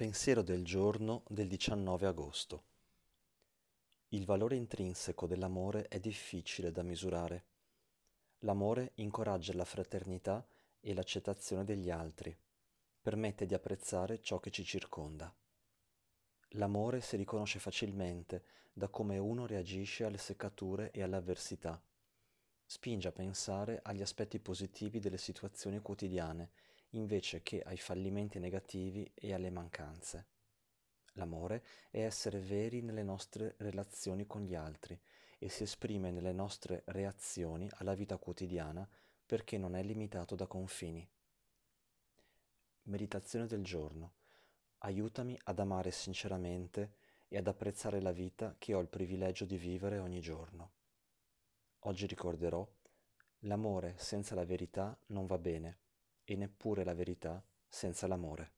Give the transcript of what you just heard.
Pensiero del giorno del 19 agosto. Il valore intrinseco dell'amore è difficile da misurare. L'amore incoraggia la fraternità e l'accettazione degli altri, permette di apprezzare ciò che ci circonda. L'amore si riconosce facilmente da come uno reagisce alle seccature e alle avversità. Spinge a pensare agli aspetti positivi delle situazioni quotidiane invece che ai fallimenti negativi e alle mancanze. L'amore è essere veri nelle nostre relazioni con gli altri e si esprime nelle nostre reazioni alla vita quotidiana perché non è limitato da confini. Meditazione del giorno. Aiutami ad amare sinceramente e ad apprezzare la vita che ho il privilegio di vivere ogni giorno. Oggi ricorderò, l'amore senza la verità non va bene e neppure la verità senza l'amore.